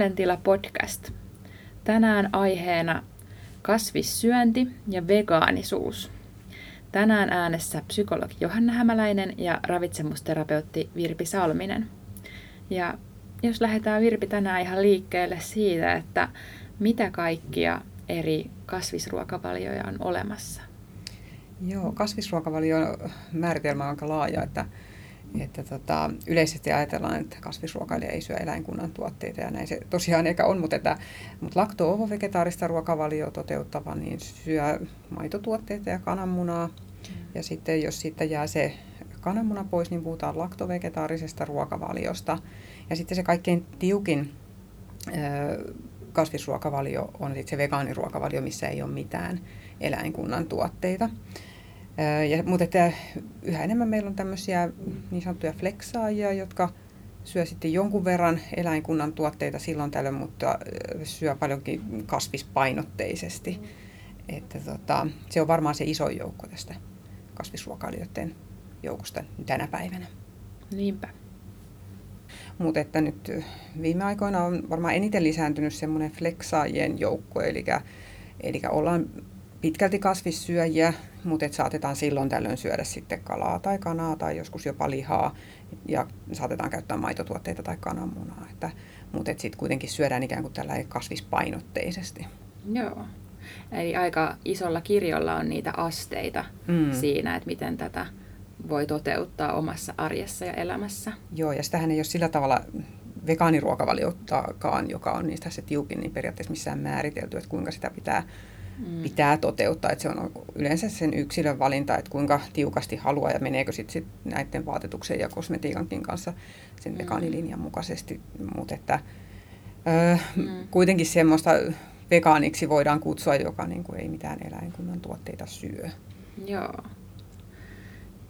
Mielentila podcast. Tänään aiheena kasvissyönti ja vegaanisuus. Tänään äänessä psykologi Johanna Hämäläinen ja ravitsemusterapeutti Virpi Salminen. Ja jos lähdetään Virpi tänään ihan liikkeelle siitä, että mitä kaikkia eri kasvisruokavalioja on olemassa? Joo, kasvisruokavalio määritelmä on aika laaja, että että tota, yleisesti ajatellaan, että kasvisruokailija ei syö eläinkunnan tuotteita ja näin se tosiaan eikä on, mutta, että, mutta lakto-ovo-vegetaarista ruokavalio toteuttava niin syö maitotuotteita ja kananmunaa. Mm. Ja sitten jos siitä jää se kananmuna pois, niin puhutaan laktovegetaarisesta ruokavaliosta. Ja sitten se kaikkein tiukin ö, kasvisruokavalio on sitten se vegaaniruokavalio, missä ei ole mitään eläinkunnan tuotteita. Ja, mutta että yhä enemmän meillä on tämmöisiä niin sanottuja fleksaajia, jotka syö sitten jonkun verran eläinkunnan tuotteita silloin tällöin, mutta syö paljonkin kasvispainotteisesti. Että tota, se on varmaan se iso joukko tästä kasvisruokailijoiden joukosta tänä päivänä. Niinpä. Mutta että nyt viime aikoina on varmaan eniten lisääntynyt semmoinen fleksaajien joukko, eli, eli ollaan pitkälti kasvissyöjiä, mutta et saatetaan silloin tällöin syödä sitten kalaa tai kanaa tai joskus jopa lihaa ja saatetaan käyttää maitotuotteita tai kananmunaa. Että, mutta sitten kuitenkin syödään ikään kuin tällä kasvispainotteisesti. Joo. Eli aika isolla kirjolla on niitä asteita mm. siinä, että miten tätä voi toteuttaa omassa arjessa ja elämässä. Joo, ja sitähän ei ole sillä tavalla vegaaniruokavaliottakaan, joka on niistä se tiukin, niin periaatteessa missään määritelty, että kuinka sitä pitää mm. pitää toteuttaa. Että se on yleensä sen yksilön valinta, että kuinka tiukasti haluaa ja meneekö sitten sit näiden vaatetuksen ja kosmetiikankin kanssa sen mm. vegaanilinjan mukaisesti. Mutta että ö, mm. kuitenkin semmoista vegaaniksi voidaan kutsua, joka niin kuin ei mitään eläinkunnan tuotteita syö. Joo.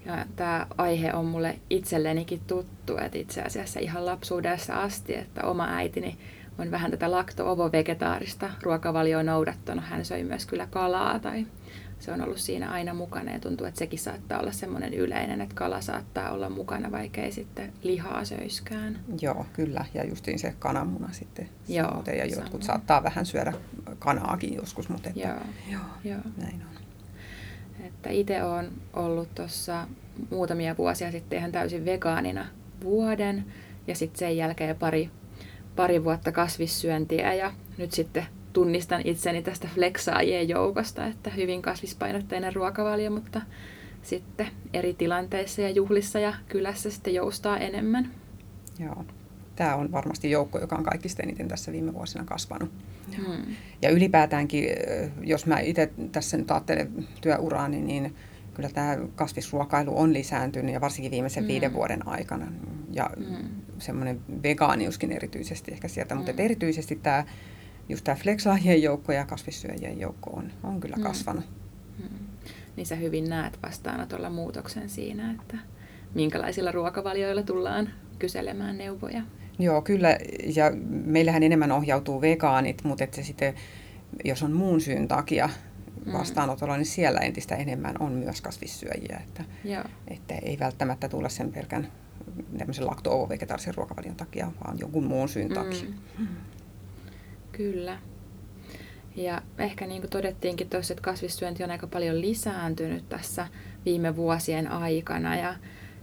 Ja tämä aihe on mulle itsellenikin tuttu, että itse asiassa ihan lapsuudessa asti, että oma äitini on vähän tätä lakto-ovo-vegetaarista ruokavalioa noudattanut. Hän söi myös kyllä kalaa tai se on ollut siinä aina mukana ja tuntuu, että sekin saattaa olla semmoinen yleinen, että kala saattaa olla mukana, vaikka ei sitten lihaa söiskään. Joo, kyllä. Ja justiin se kananmuna sitten. Joo, ja jotkut samoin. saattaa vähän syödä kanaakin joskus, mutta että, joo, joo, joo. näin on. Että itse olen ollut tuossa muutamia vuosia sitten ihan täysin vegaanina vuoden ja sitten sen jälkeen pari pari vuotta kasvissyöntiä ja nyt sitten tunnistan itseni tästä fleksaajien joukosta, että hyvin kasvispainotteinen ruokavalio, mutta sitten eri tilanteissa ja juhlissa ja kylässä sitten joustaa enemmän. Joo. Tämä on varmasti joukko, joka on kaikista eniten tässä viime vuosina kasvanut. Hmm. Ja ylipäätäänkin, jos mä itse tässä nyt ajattelen työuraani, niin kyllä tämä kasvisruokailu on lisääntynyt ja varsinkin viimeisen mm. viiden vuoden aikana. Ja mm. semmoinen vegaaniuskin erityisesti ehkä sieltä, mm. mutta erityisesti tämä just tämä flexlaajien joukko ja kasvissyöjien joukko on, on kyllä mm. kasvanut. Mm. Niin sä hyvin näet vastaanotolla muutoksen siinä, että minkälaisilla ruokavalioilla tullaan kyselemään neuvoja. Joo, kyllä. Ja meillähän enemmän ohjautuu vegaanit, mutta että se sitten, jos on muun syyn takia Mm. vastaanotolla, niin siellä entistä enemmän on myös kasvissyöjiä. Että, Joo. että ei välttämättä tulla sen pelkän tämmöisen lakto-ovo-vegetaarisen ruokavalion takia, vaan jonkun muun syyn mm. takia. Mm. Kyllä. Ja ehkä niin kuin todettiinkin tuossa, että kasvissyönti on aika paljon lisääntynyt tässä viime vuosien aikana ja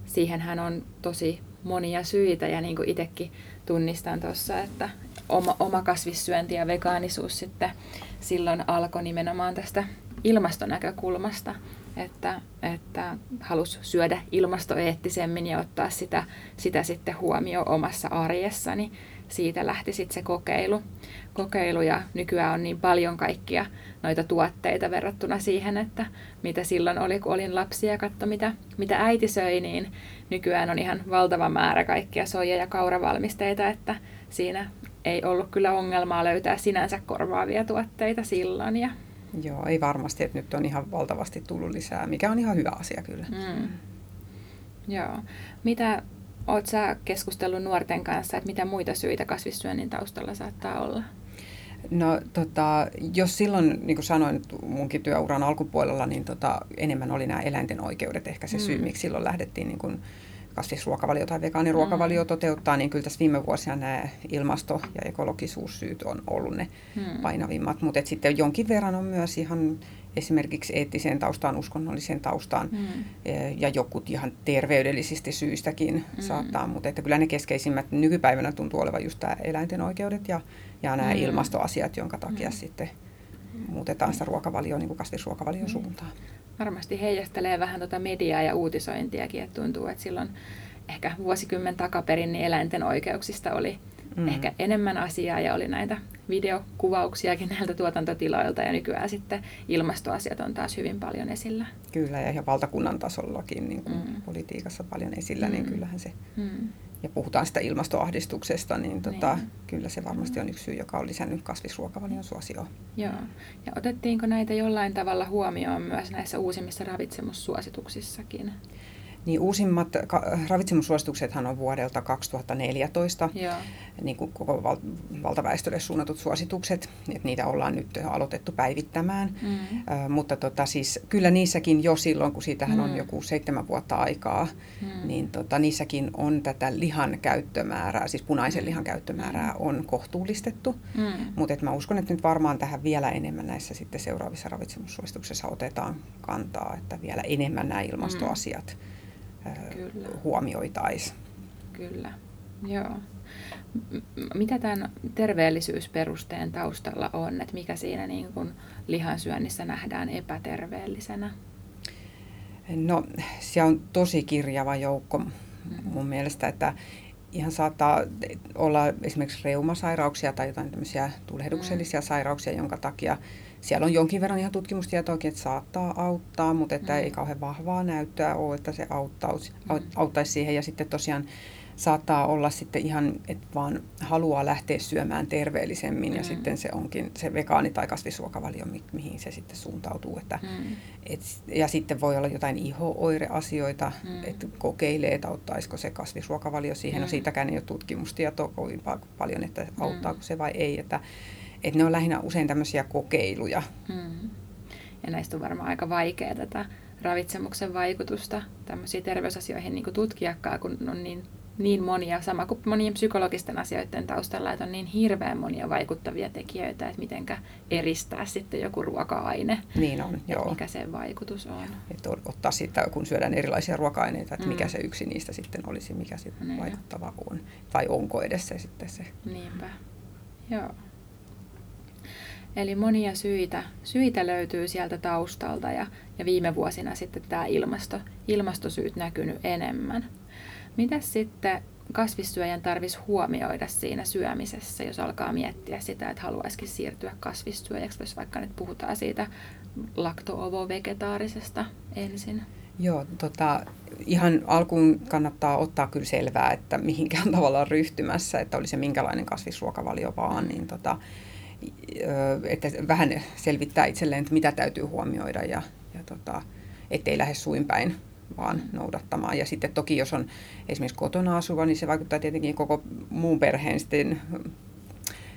siihenhän on tosi monia syitä ja niin kuin itsekin tunnistan tuossa, että oma, oma kasvissyönti ja vegaanisuus sitten silloin alkoi nimenomaan tästä ilmastonäkökulmasta, että, että halusi syödä ilmastoeettisemmin ja ottaa sitä, sitä sitten huomioon omassa arjessani. Siitä lähti sitten se kokeilu. kokeilu ja nykyään on niin paljon kaikkia noita tuotteita verrattuna siihen, että mitä silloin oli, kun olin lapsi ja katso, mitä, mitä äiti söi, niin nykyään on ihan valtava määrä kaikkia soija- ja kauravalmisteita, että siinä ei ollut kyllä ongelmaa löytää sinänsä korvaavia tuotteita silloin. Ja... Joo, ei varmasti, että nyt on ihan valtavasti tullut lisää, mikä on ihan hyvä asia kyllä. Mm. Joo. Mitä oot sä keskustellut nuorten kanssa, että mitä muita syitä kasvissyönnin taustalla saattaa olla? No tota, jos silloin, niin kuin sanoin munkin työuran alkupuolella, niin tota, enemmän oli nämä eläinten oikeudet ehkä se syy, mm. miksi silloin lähdettiin niin kuin kasvisruokavalio tai vegaaniruokavalio mm. toteuttaa, niin kyllä tässä viime vuosina nämä ilmasto- ja ekologisuussyyt on ollut ne mm. painavimmat. Mutta sitten jonkin verran on myös ihan esimerkiksi eettiseen taustaan, uskonnolliseen taustaan mm. ja jokut ihan terveydellisistä syistäkin mm. saattaa, mutta että kyllä ne keskeisimmät nykypäivänä tuntuu olevan just tämä eläinten oikeudet ja, ja nämä mm. ilmastoasiat, jonka takia mm. sitten muutetaan sitä ruokavalioa niin kuin kasvisruokavalion mm. suuntaan. Varmasti heijastelee vähän tuota mediaa ja uutisointiakin, että tuntuu, että silloin ehkä vuosikymmen takaperin niin eläinten oikeuksista oli mm. ehkä enemmän asiaa ja oli näitä videokuvauksiakin näiltä tuotantotiloilta ja nykyään sitten ilmastoasiat on taas hyvin paljon esillä. Kyllä ja valtakunnan tasollakin niin kuin mm. politiikassa paljon esillä, niin mm. niin kyllähän se, mm. ja puhutaan sitä ilmastoahdistuksesta, niin, tota, niin. kyllä se varmasti on yksi syy, joka on lisännyt kasvisruokavalion suosioon. Joo, ja otettiinko näitä jollain tavalla huomioon myös näissä uusimmissa ravitsemussuosituksissakin? Niin uusimmat ravitsemussuosituksethan on vuodelta 2014, Joo. niin kuin koko val- valtaväestölle suunnatut suositukset, että niitä ollaan nyt aloitettu päivittämään. Mm. Ö, mutta tota, siis, kyllä niissäkin jo silloin, kun siitähän mm. on joku seitsemän vuotta aikaa, mm. niin tota, niissäkin on tätä lihan käyttömäärää, siis punaisen lihan käyttömäärää mm. on kohtuullistettu. Mm. Mutta mä uskon, että nyt varmaan tähän vielä enemmän näissä sitten seuraavissa ravitsemussuosituksissa otetaan kantaa, että vielä enemmän nämä ilmastoasiat. Mm Kyllä. huomioitaisiin. Kyllä, joo. Mitä tämän terveellisyysperusteen taustalla on, että mikä siinä niin kuin lihansyönnissä nähdään epäterveellisenä? No se on tosi kirjava joukko mun mm. mielestä, että ihan saattaa olla esimerkiksi reumasairauksia tai jotain tämmöisiä tulehduksellisia mm. sairauksia, jonka takia siellä on jonkin verran ihan tutkimustietoakin, että saattaa auttaa, mutta että mm. ei kauhean vahvaa näyttöä ole, että se auttaisi, mm. auttaisi siihen. Ja sitten tosiaan saattaa olla sitten ihan, että vaan haluaa lähteä syömään terveellisemmin mm. ja sitten se onkin se vegaani- tai kasvisruokavalio, mi- mihin se sitten suuntautuu. Että, mm. et, ja sitten voi olla jotain iho-oireasioita, mm. että kokeilee, että auttaisiko se kasvisruokavalio siihen. No mm. No siitäkään ei ole tutkimustietoa kovin paljon, että auttaako mm. se vai ei. Että, että ne on lähinnä usein tämmöisiä kokeiluja. Mm. Ja näistä on varmaan aika vaikea tätä ravitsemuksen vaikutusta tämmöisiin terveysasioihin niin tutkijakkaa, kun on niin, niin monia, sama kuin monien psykologisten asioiden taustalla, että on niin hirveän monia vaikuttavia tekijöitä, että mitenkä eristää sitten joku ruoka-aine. Niin on, joo. mikä se vaikutus on. Että ottaa siitä, kun syödään erilaisia ruoka-aineita, että mm. mikä se yksi niistä sitten olisi, mikä sitten niin vaikuttava on. Tai onko edes se sitten se. Niinpä, joo. Eli monia syitä, syitä löytyy sieltä taustalta ja, ja viime vuosina sitten tämä ilmasto, ilmastosyyt näkynyt enemmän. Mitä sitten kasvissyöjän tarvitsisi huomioida siinä syömisessä, jos alkaa miettiä sitä, että haluaisikin siirtyä kasvissyöjäksi, jos vaikka nyt puhutaan siitä lakto-ovo-vegetaarisesta ensin? Joo, tota, ihan alkuun kannattaa ottaa kyllä selvää, että mihinkään tavallaan ryhtymässä, että oli se minkälainen kasvisruokavalio vaan, niin tota, että vähän selvittää itselleen, että mitä täytyy huomioida ja, ja tota, ettei lähde suinpäin vaan noudattamaan. Ja sitten toki, jos on esimerkiksi kotona asuva, niin se vaikuttaa tietenkin koko muun perheen sitten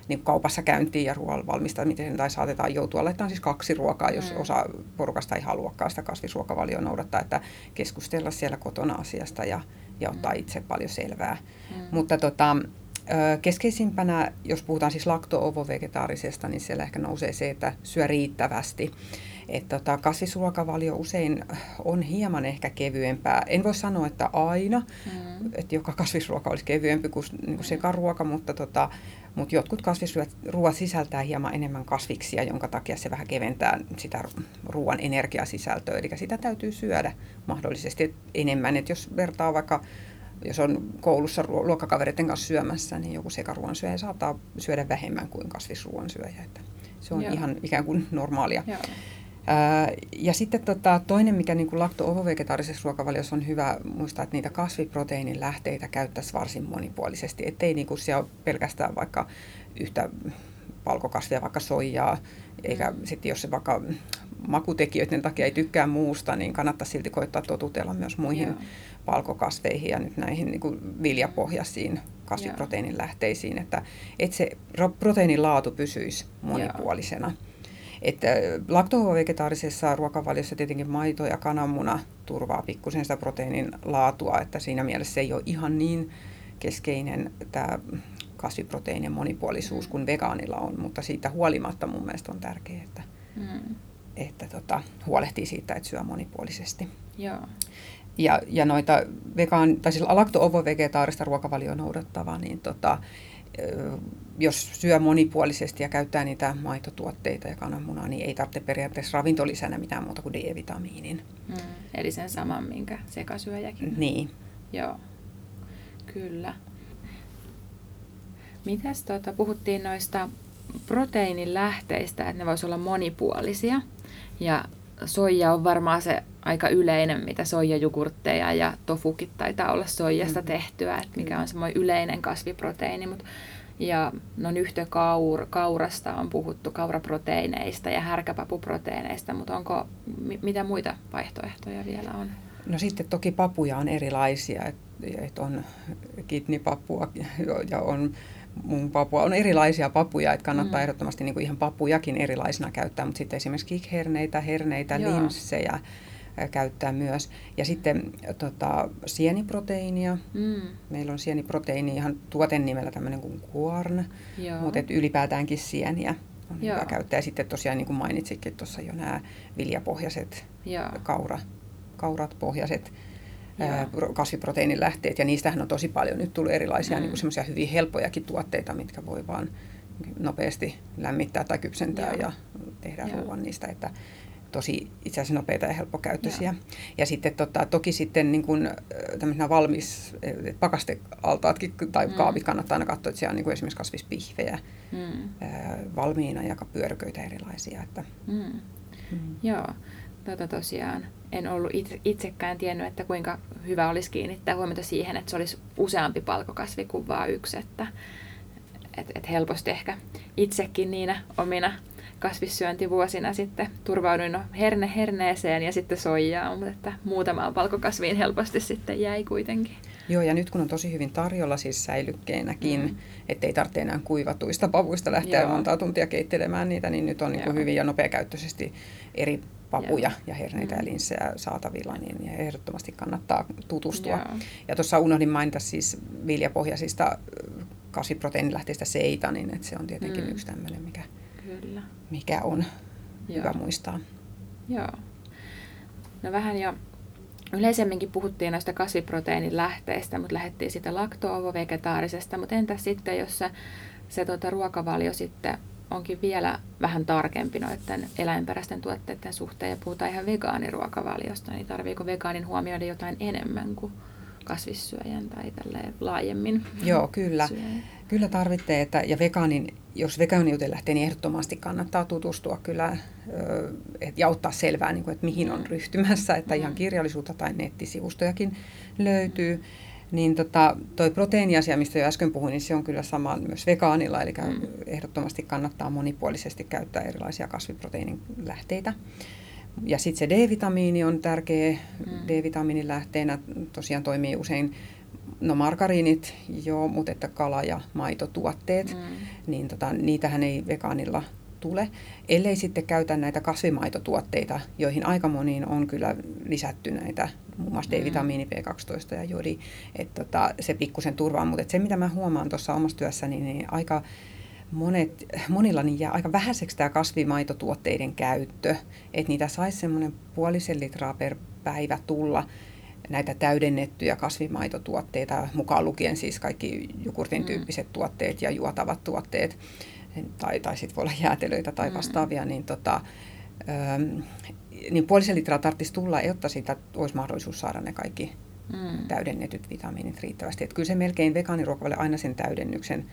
niin kaupassa käyntiin ja ruoan valmistamiseen, tai saatetaan joutua laittamaan siis kaksi ruokaa, jos mm. osa porukasta ei haluakaan sitä kasvisruokavalioa noudattaa, että keskustella siellä kotona asiasta ja, ja ottaa mm. itse paljon selvää. Mm. Mutta tota, Keskeisimpänä, jos puhutaan siis lakto-ovo-vegetaarisesta, niin siellä ehkä nousee se, että syö riittävästi. Että tota, kasvisruokavalio usein on hieman ehkä kevyempää. En voi sanoa, että aina, mm. että joka kasvisruoka olisi kevyempi kuin, niin kuin sekaruoka, mutta, tota, mutta jotkut kasvisruoat sisältää hieman enemmän kasviksia, jonka takia se vähän keventää sitä ruoan energiasisältöä. Eli sitä täytyy syödä mahdollisesti enemmän. Että jos vertaa vaikka jos on koulussa luokkakavereiden kanssa syömässä, niin joku sekaruoan syöjä saattaa syödä vähemmän kuin kasvisruoan syöjä. Että se on Joo. ihan ikään kuin normaalia. Joo. ja sitten tota, toinen, mikä niin lakto-ovo-vegetaarisessa ruokavaliossa on hyvä muistaa, että niitä kasviproteiinin lähteitä käyttäisiin varsin monipuolisesti. Ettei niin kuin siellä pelkästään vaikka yhtä palkokasvia, vaikka soijaa, eikä mm. sitten jos se vaikka makutekijöiden takia ei tykkää muusta, niin kannattaa silti koittaa totutella myös muihin Joo. palkokasveihin ja nyt näihin niin kuin viljapohjaisiin kasviproteiinin lähteisiin, että, että se proteiinin laatu pysyisi monipuolisena. Joo. Että lakto-vegetaarisessa ruokavaliossa tietenkin maito ja kananmuna turvaa pikkusen sitä proteiinin laatua, että siinä mielessä se ei ole ihan niin keskeinen tämä kasviproteiinien monipuolisuus kuin vegaanilla on, mutta siitä huolimatta mun mielestä on tärkeää, että, mm. Että tota, huolehtii siitä, että syö monipuolisesti. Joo. Ja, ja noita vegaan, tai siis lakto-ovo-vegetaarista ruokavalio noudattavaa, niin tota, jos syö monipuolisesti ja käyttää niitä maitotuotteita ja kananmunaa, niin ei tarvitse periaatteessa ravintolisänä mitään muuta kuin D-vitamiinin. Mm, eli sen saman, minkä sekasyöjäkin. Niin. Joo, kyllä. Mitäs tuota, puhuttiin noista proteiinin lähteistä, että ne voisivat olla monipuolisia. Ja soija on varmaan se aika yleinen, mitä soijajugurtteja ja tofukit taitaa olla soijasta mm. tehtyä, että mikä on semmoinen yleinen kasviproteiini. Mut, ja no nyhtö kaur, kaurasta on puhuttu, kauraproteiineista ja härkäpapuproteiineista, mutta onko, mitä muita vaihtoehtoja vielä on? No sitten toki papuja on erilaisia, että et on kidnipapua ja on mun papua. On erilaisia papuja, että kannattaa mm. ehdottomasti niin kuin ihan papujakin erilaisina käyttää, mutta sitten esimerkiksi kikherneitä, herneitä, Joo. linssejä käyttää myös. Ja sitten tota, sieniproteiinia. Mm. Meillä on sieniproteiini ihan tuotennimellä tämmöinen kuin kuorn, mutta ylipäätäänkin sieniä on Joo. hyvä käyttää. Ja sitten tosiaan niin kuin mainitsikin tuossa jo nämä viljapohjaiset, Joo. kaura, kaurat pohjaiset kasviproteiinilähteet, ja niistähän on tosi paljon nyt tullut erilaisia mm. niin semmoisia hyvin helppojakin tuotteita, mitkä voi vaan nopeasti lämmittää tai kypsentää Joo. ja tehdä Joo. ruoan niistä, että tosi itse asiassa nopeita ja helppokäyttöisiä. Joo. Ja sitten tota, toki sitten niin tämmöisenä valmis, pakastealtaatkin tai mm. kaapit kannattaa aina katsoa, että siellä on niin kuin esimerkiksi kasvispihvejä mm. valmiina ja pyörköitä erilaisia. Että, mm. Mm. Joo, tota tosiaan en ollut itse, itsekään tiennyt, että kuinka hyvä olisi kiinnittää huomiota siihen, että se olisi useampi palkokasvi kuin vain yksi. Että, et, et helposti ehkä itsekin niinä omina kasvissyöntivuosina sitten turvauduin no herne herneeseen ja sitten soijaa, mutta että muutamaan palkokasviin helposti sitten jäi kuitenkin. Joo, ja nyt kun on tosi hyvin tarjolla siis säilykkeenäkin, mm. ettei tarvitse enää kuivatuista pavuista lähteä Joo. montaa tuntia keittelemään niitä, niin nyt on niin kuin hyvin ja nopeakäyttöisesti eri papuja Joo. ja herneitä mm. ja linssejä saatavilla, niin ehdottomasti kannattaa tutustua. Joo. Ja tuossa unohdin mainita siis viljapohjaisista kasviproteiinilähteistä seitanin, että se on tietenkin mm. yksi tämmöinen, mikä, Kyllä. mikä on Joo. hyvä muistaa. Joo. No vähän jo yleisemminkin puhuttiin noista kasviproteiinin lähteistä, mutta lähdettiin sitä lakto-ovo-vegetaarisesta, mutta entä sitten, jos se, se tuota, ruokavalio sitten onkin vielä vähän tarkempi noiden eläinperäisten tuotteiden suhteen ja puhutaan ihan vegaaniruokavaliosta, niin tarviiko vegaanin huomioida jotain enemmän kuin kasvissyöjän tai laajemmin? Joo, kyllä. Syöjän. Kyllä tarvitsee, että, ja vegaanin, jos vegaaniuteen lähtee, niin ehdottomasti kannattaa tutustua kyllä ja ottaa selvää, niin kuin, että mihin on ryhtymässä, että ihan mm. kirjallisuutta tai nettisivustojakin löytyy. Niin tota, toi proteiiniasia, mistä jo äsken puhuin, niin se on kyllä sama myös vegaanilla, eli mm. ehdottomasti kannattaa monipuolisesti käyttää erilaisia kasviproteiinin lähteitä. Ja sitten se D-vitamiini on tärkeä mm. D-vitamiinin lähteenä, tosiaan toimii usein no margariinit, joo, mutta että kala- ja maitotuotteet, mm. niin tota, niitähän ei vegaanilla tule, ellei sitten käytä näitä kasvimaitotuotteita, joihin aika moniin on kyllä lisätty näitä, muun muassa D-vitamiini, B12 ja jodi, että tota, se pikkusen turvaa, mutta se mitä mä huomaan tuossa omassa työssäni, niin aika monet, monilla niin jää aika vähäiseksi tämä kasvimaitotuotteiden käyttö, että niitä saisi semmoinen puolisen litraa per päivä tulla, näitä täydennettyjä kasvimaitotuotteita, mukaan lukien siis kaikki jukurtin mm. tyyppiset mm. tuotteet ja juotavat tuotteet, tai, tai sitten voi olla jäätelöitä tai mm. vastaavia, mm. niin, tota, ähm, niin puolisen litraa tarvitsisi tulla, jotta siitä olisi mahdollisuus saada ne kaikki mm. täydennetyt vitamiinit riittävästi. Et kyllä se melkein vegaaniruokavalio aina sen täydennyksen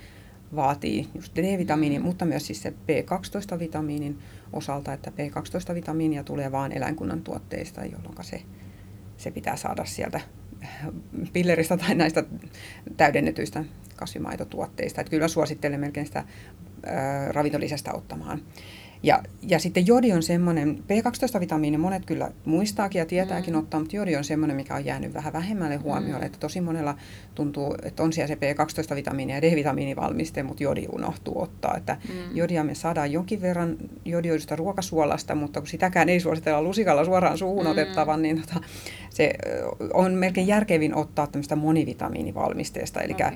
vaatii just D-vitamiinin, mm. mutta myös siis se B12-vitamiinin osalta, että B12-vitamiinia tulee vain eläinkunnan tuotteista, jolloin se, se pitää saada sieltä pilleristä tai näistä täydennetyistä kasvimaitotuotteista. Että kyllä suosittelen melkein sitä ravintolisästä ottamaan. Ja, ja sitten jodi on semmoinen, B12-vitamiini monet kyllä muistaakin ja tietääkin mm. ottaa, mutta jodi on semmoinen, mikä on jäänyt vähän vähemmälle huomiolle. Mm. Että tosi monella tuntuu, että on siellä se B12-vitamiini ja D-vitamiinivalmiste, mutta jodi unohtuu ottaa. Että mm. jodia me saadaan jonkin verran jodioidusta ruokasuolasta, mutta kun sitäkään ei suositella lusikalla suoraan suuhun mm. otettavan, niin tota, se on melkein järkevin ottaa tämmöistä monivitamiinivalmisteesta. Eli, okay.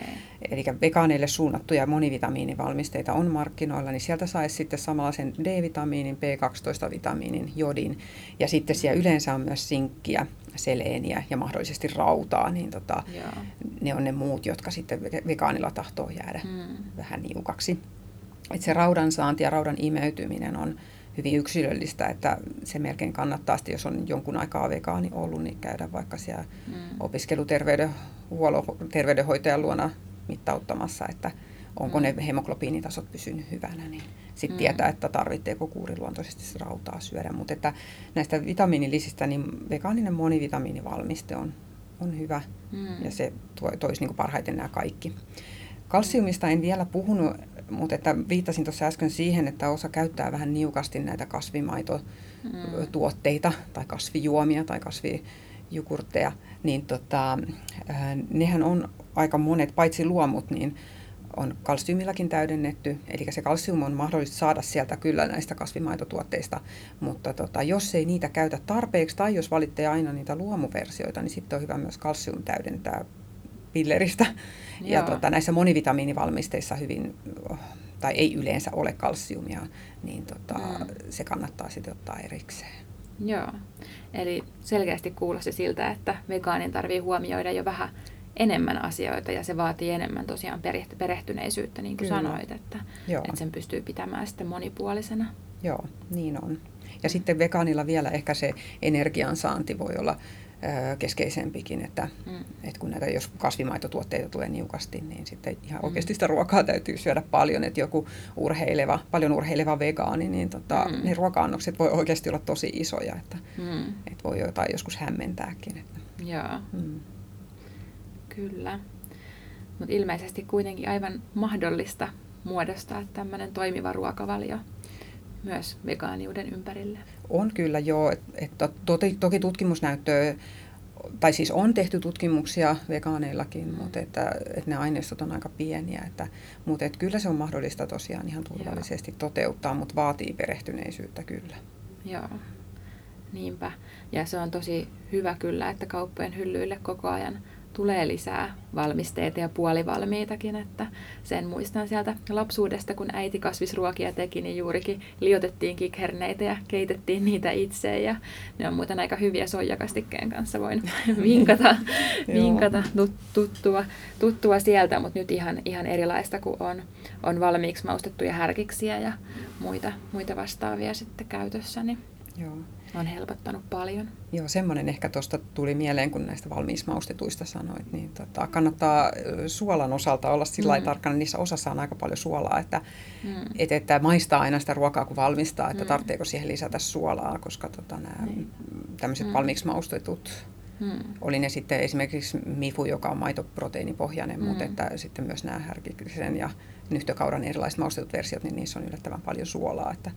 eli vegaaneille suunnattuja monivitamiinivalmisteita on markkinoilla, niin sieltä saisi sitten samalla sen D-vitamiinin, B12-vitamiinin, jodin. Ja sitten siellä yleensä on myös sinkkiä, seleeniä ja mahdollisesti rautaa, niin tota, ne on ne muut, jotka sitten vegaanilla tahtoo jäädä hmm. vähän niukaksi. Et se raudan saanti ja raudan imeytyminen on hyvin yksilöllistä, että se melkein kannattaa, sitten, jos on jonkun aikaa vegaani ollut, niin käydä vaikka siellä mm. opiskeluterveydenhuollon terveydenhoitajan luona mittauttamassa, että onko mm. ne hemoglobiinitasot pysynyt hyvänä, niin sitten mm. tietää, että tarvitseeko kuuriluontoisesti rautaa syödä. Mutta että näistä vitamiinilisistä, niin vegaaninen monivitamiinivalmiste on, on hyvä mm. ja se toisi niin parhaiten nämä kaikki. Kalsiumista en vielä puhunut, mutta että viittasin tuossa äsken siihen, että osa käyttää vähän niukasti näitä kasvimaitotuotteita mm. tai kasvijuomia tai kasvijukurtteja, niin tota, nehän on aika monet, paitsi luomut, niin on kalsiumillakin täydennetty, eli se kalsium on mahdollista saada sieltä kyllä näistä kasvimaitotuotteista, mutta tota, jos ei niitä käytä tarpeeksi tai jos valitsee aina niitä luomuversioita, niin sitten on hyvä myös kalsium täydentää pilleristä. Joo. Ja tota, näissä monivitamiinivalmisteissa hyvin, tai ei yleensä ole kalsiumia, niin tota, mm. se kannattaa sitten ottaa erikseen. Joo, eli selkeästi kuulosti siltä, että vegaanin tarvii huomioida jo vähän enemmän asioita ja se vaatii enemmän tosiaan perehtyneisyyttä, niin kuin Kyllä. sanoit, että, että sen pystyy pitämään sitten monipuolisena. Joo, niin on. Ja sitten vegaanilla vielä ehkä se energiansaanti voi olla keskeisempikin, että, mm. että kun näitä, jos kasvimaitotuotteita tulee niukasti, niin sitten ihan mm. oikeasti sitä ruokaa täytyy syödä paljon, että joku urheileva, paljon urheileva vegaani, niin tota, mm. ne ruoka-annokset voi oikeasti olla tosi isoja, että, mm. että voi jotain joskus hämmentääkin. Että. Joo. Mm. Kyllä. Mutta ilmeisesti kuitenkin aivan mahdollista muodostaa tämmöinen toimiva ruokavalio myös vegaaniuden ympärille. On kyllä joo, että toki, toki tutkimusnäyttöä, tai siis on tehty tutkimuksia vegaaneillakin, mutta että, että ne aineistot on aika pieniä. Että, mutta että kyllä se on mahdollista tosiaan ihan turvallisesti joo. toteuttaa, mutta vaatii perehtyneisyyttä kyllä. Joo, niinpä. Ja se on tosi hyvä kyllä, että kauppojen hyllyille koko ajan tulee lisää valmisteita ja puolivalmiitakin, että sen muistan sieltä lapsuudesta, kun äiti kasvisruokia teki, niin juurikin liotettiin kikherneitä ja keitettiin niitä itse ja ne on muuten aika hyviä soijakastikkeen kanssa, voin vinkata, vinkata tuttua, tuttua sieltä, mutta nyt ihan, ihan erilaista kuin on, on valmiiksi maustettuja härkiksiä ja muita, muita vastaavia sitten käytössä, niin Joo on helpottanut paljon. Joo, semmoinen ehkä tuosta tuli mieleen, kun näistä valmiismaustetuista sanoit, niin tota, kannattaa suolan osalta olla sillä mm. tarkkana, niissä osassa on aika paljon suolaa, että, mm. et, että maistaa aina sitä ruokaa, kun valmistaa, että mm. tarvitseeko siihen lisätä suolaa, koska tota, nämä niin. tämmöiset mm. valmiiksi maustetut Hmm. Oli ne sitten esimerkiksi mifu, joka on maitoproteiinipohjainen, hmm. mutta että sitten myös nämä härkiksen ja nyhtökauran erilaiset maustetut versiot, niin niissä on yllättävän paljon suolaa. Että,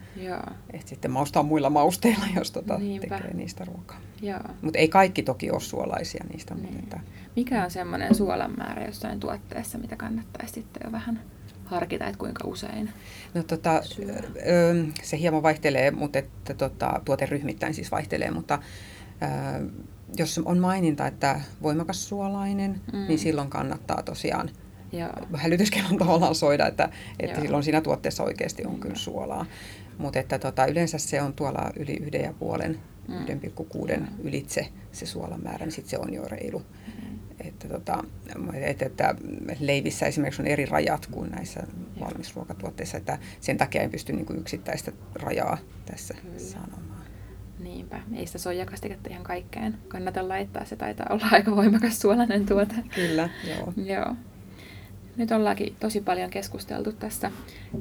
että sitten maustaa muilla mausteilla, jos tota tekee niistä ruokaa. Mutta ei kaikki toki ole suolaisia niistä. Niin. Mutta että... Mikä on semmoinen suolan määrä jossain tuotteessa, mitä kannattaisi sitten jo vähän harkita, että kuinka usein No tota, se hieman vaihtelee, mutta että, tota, tuoteryhmittäin siis vaihtelee, mutta jos on maininta, että voimakas suolainen, mm. niin silloin kannattaa tosiaan Joo. hälytyskellon tavallaan soida, että, että silloin siinä tuotteessa oikeasti on kyllä suolaa. Mutta että tota, yleensä se on tuolla yli yhden ja puolen, mm. 1,6 ylitse se suolan määrä, niin sitten se on jo reilu. Mm. Että, tota, että, että leivissä esimerkiksi on eri rajat kuin näissä valmisruokatuotteissa, että sen takia ei pysty niin kuin yksittäistä rajaa tässä Kyllä. sanomaan. Niinpä. Ei sitä soijakastiketta ihan kaikkeen kannata laittaa. Se taitaa olla aika voimakas suolainen tuote. Kyllä, joo. joo. Nyt ollaankin tosi paljon keskusteltu tässä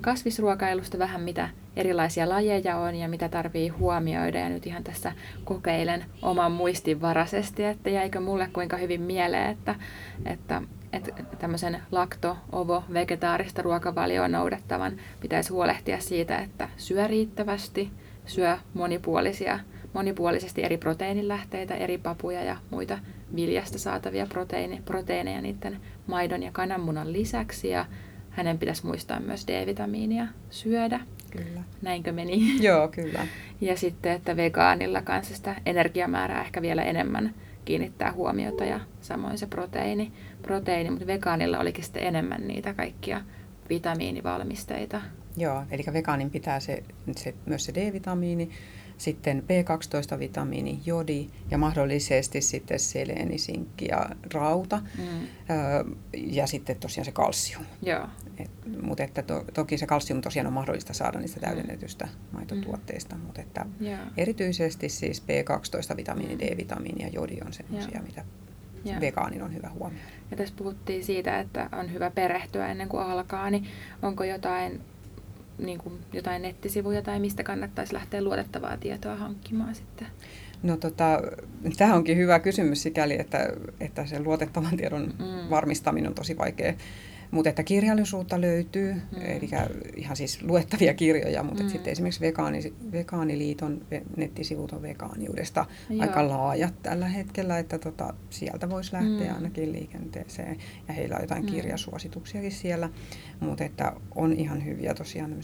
kasvisruokailusta vähän, mitä erilaisia lajeja on ja mitä tarvii huomioida. Ja nyt ihan tässä kokeilen oman muistin varaisesti, että jäikö mulle kuinka hyvin mieleen, että, että että tämmöisen lakto, ovo, vegetaarista ruokavalioa noudattavan pitäisi huolehtia siitä, että syö riittävästi, syö monipuolisia, monipuolisesti eri proteiinilähteitä, eri papuja ja muita viljasta saatavia proteiini, proteiineja niiden maidon ja kananmunan lisäksi. Ja hänen pitäisi muistaa myös D-vitamiinia syödä. Kyllä. Näinkö meni? Joo, kyllä. Ja sitten, että vegaanilla kanssa sitä energiamäärää ehkä vielä enemmän kiinnittää huomiota ja samoin se proteiini, proteiini mutta vegaanilla olikin sitten enemmän niitä kaikkia vitamiinivalmisteita. Joo, eli vegaanin pitää se, se, myös se D-vitamiini, sitten B12-vitamiini, jodi ja mahdollisesti sitten seleeni, sinkki ja rauta mm. ja sitten tosiaan se kalsium. Joo. Et, mutta että to, toki se kalsium tosiaan on mahdollista saada niistä täydennetystä maitotuotteista, mm. mutta että Joo. erityisesti siis B12-vitamiini, mm. D-vitamiini ja jodi on sellaisia, mitä Joo. vegaanin on hyvä huomioida. Ja tässä puhuttiin siitä, että on hyvä perehtyä ennen kuin alkaa, niin onko jotain niin kuin jotain nettisivuja tai mistä kannattaisi lähteä luotettavaa tietoa hankkimaan sitten? No tota, tämä onkin hyvä kysymys sikäli, että, että sen luotettavan tiedon mm. varmistaminen on tosi vaikea. Mutta että kirjallisuutta löytyy, mm. eli ihan siis luettavia kirjoja, mutta mm. sitten esimerkiksi vegaani, Vegaaniliiton nettisivut on vegaaniudesta Joo. aika laajat tällä hetkellä, että tota, sieltä voisi lähteä mm. ainakin liikenteeseen. Ja heillä on jotain mm. kirjasuosituksiakin siellä, mutta että on ihan hyviä tosiaan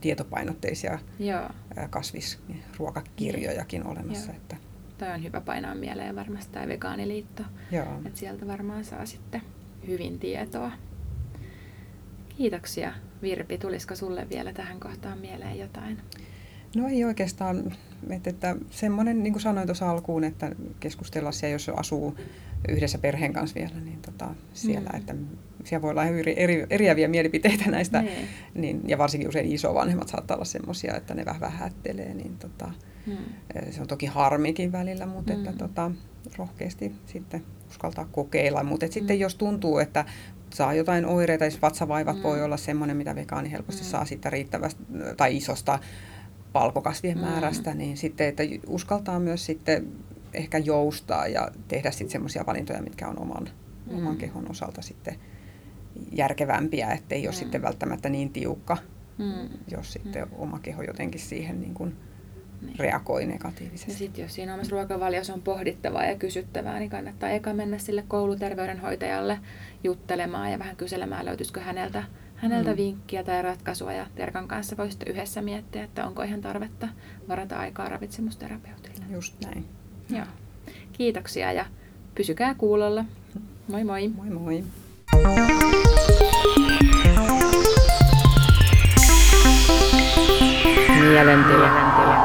tietopainotteisia Joo. kasvisruokakirjojakin olemassa. Joo. Että. Tämä on hyvä painaa mieleen varmasti tämä vegaaniliitto, Joo. että sieltä varmaan saa sitten hyvin tietoa. Kiitoksia Virpi. Tulisiko sulle vielä tähän kohtaan mieleen jotain? No ei oikeastaan. Että, että semmoinen, niin kuin sanoin tuossa alkuun, että keskustella siellä, jos asuu yhdessä perheen kanssa vielä, niin tota, siellä, mm. että siellä voi olla eri, eri, eriäviä mielipiteitä näistä, niin. Niin, ja varsinkin usein isovanhemmat saattaa olla semmoisia, että ne vähän vähättelee, niin tota, mm. se on toki harmikin välillä, mutta mm. että tota, rohkeasti sitten uskaltaa kokeilla. Mutta mm. sitten jos tuntuu, että saa jotain oireita, siis vatsavaivat mm. voi olla semmoinen, mitä vegaani helposti mm. saa sitä riittävästä tai isosta palkokasvien mm. määrästä, niin sitten, että uskaltaa myös sitten ehkä joustaa ja tehdä sitten semmoisia valintoja, mitkä on oman, mm. oman kehon osalta sitten järkevämpiä, ettei mm. ole sitten välttämättä niin tiukka, mm. jos sitten mm. oma keho jotenkin siihen niin kuin niin. reagoi negatiivisesti. Ja sitten jos siinä omassa ruokavaliossa on pohdittavaa ja kysyttävää, niin kannattaa eka mennä sille kouluterveydenhoitajalle juttelemaan ja vähän kyselemään, löytyisikö häneltä, häneltä mm. vinkkiä tai ratkaisua. Ja Terkan kanssa voi sitten yhdessä miettiä, että onko ihan tarvetta varata aikaa ravitsemusterapeutille. Just näin. Joo. Kiitoksia ja pysykää kuulolla. Moi moi. Moi moi. Mielentila.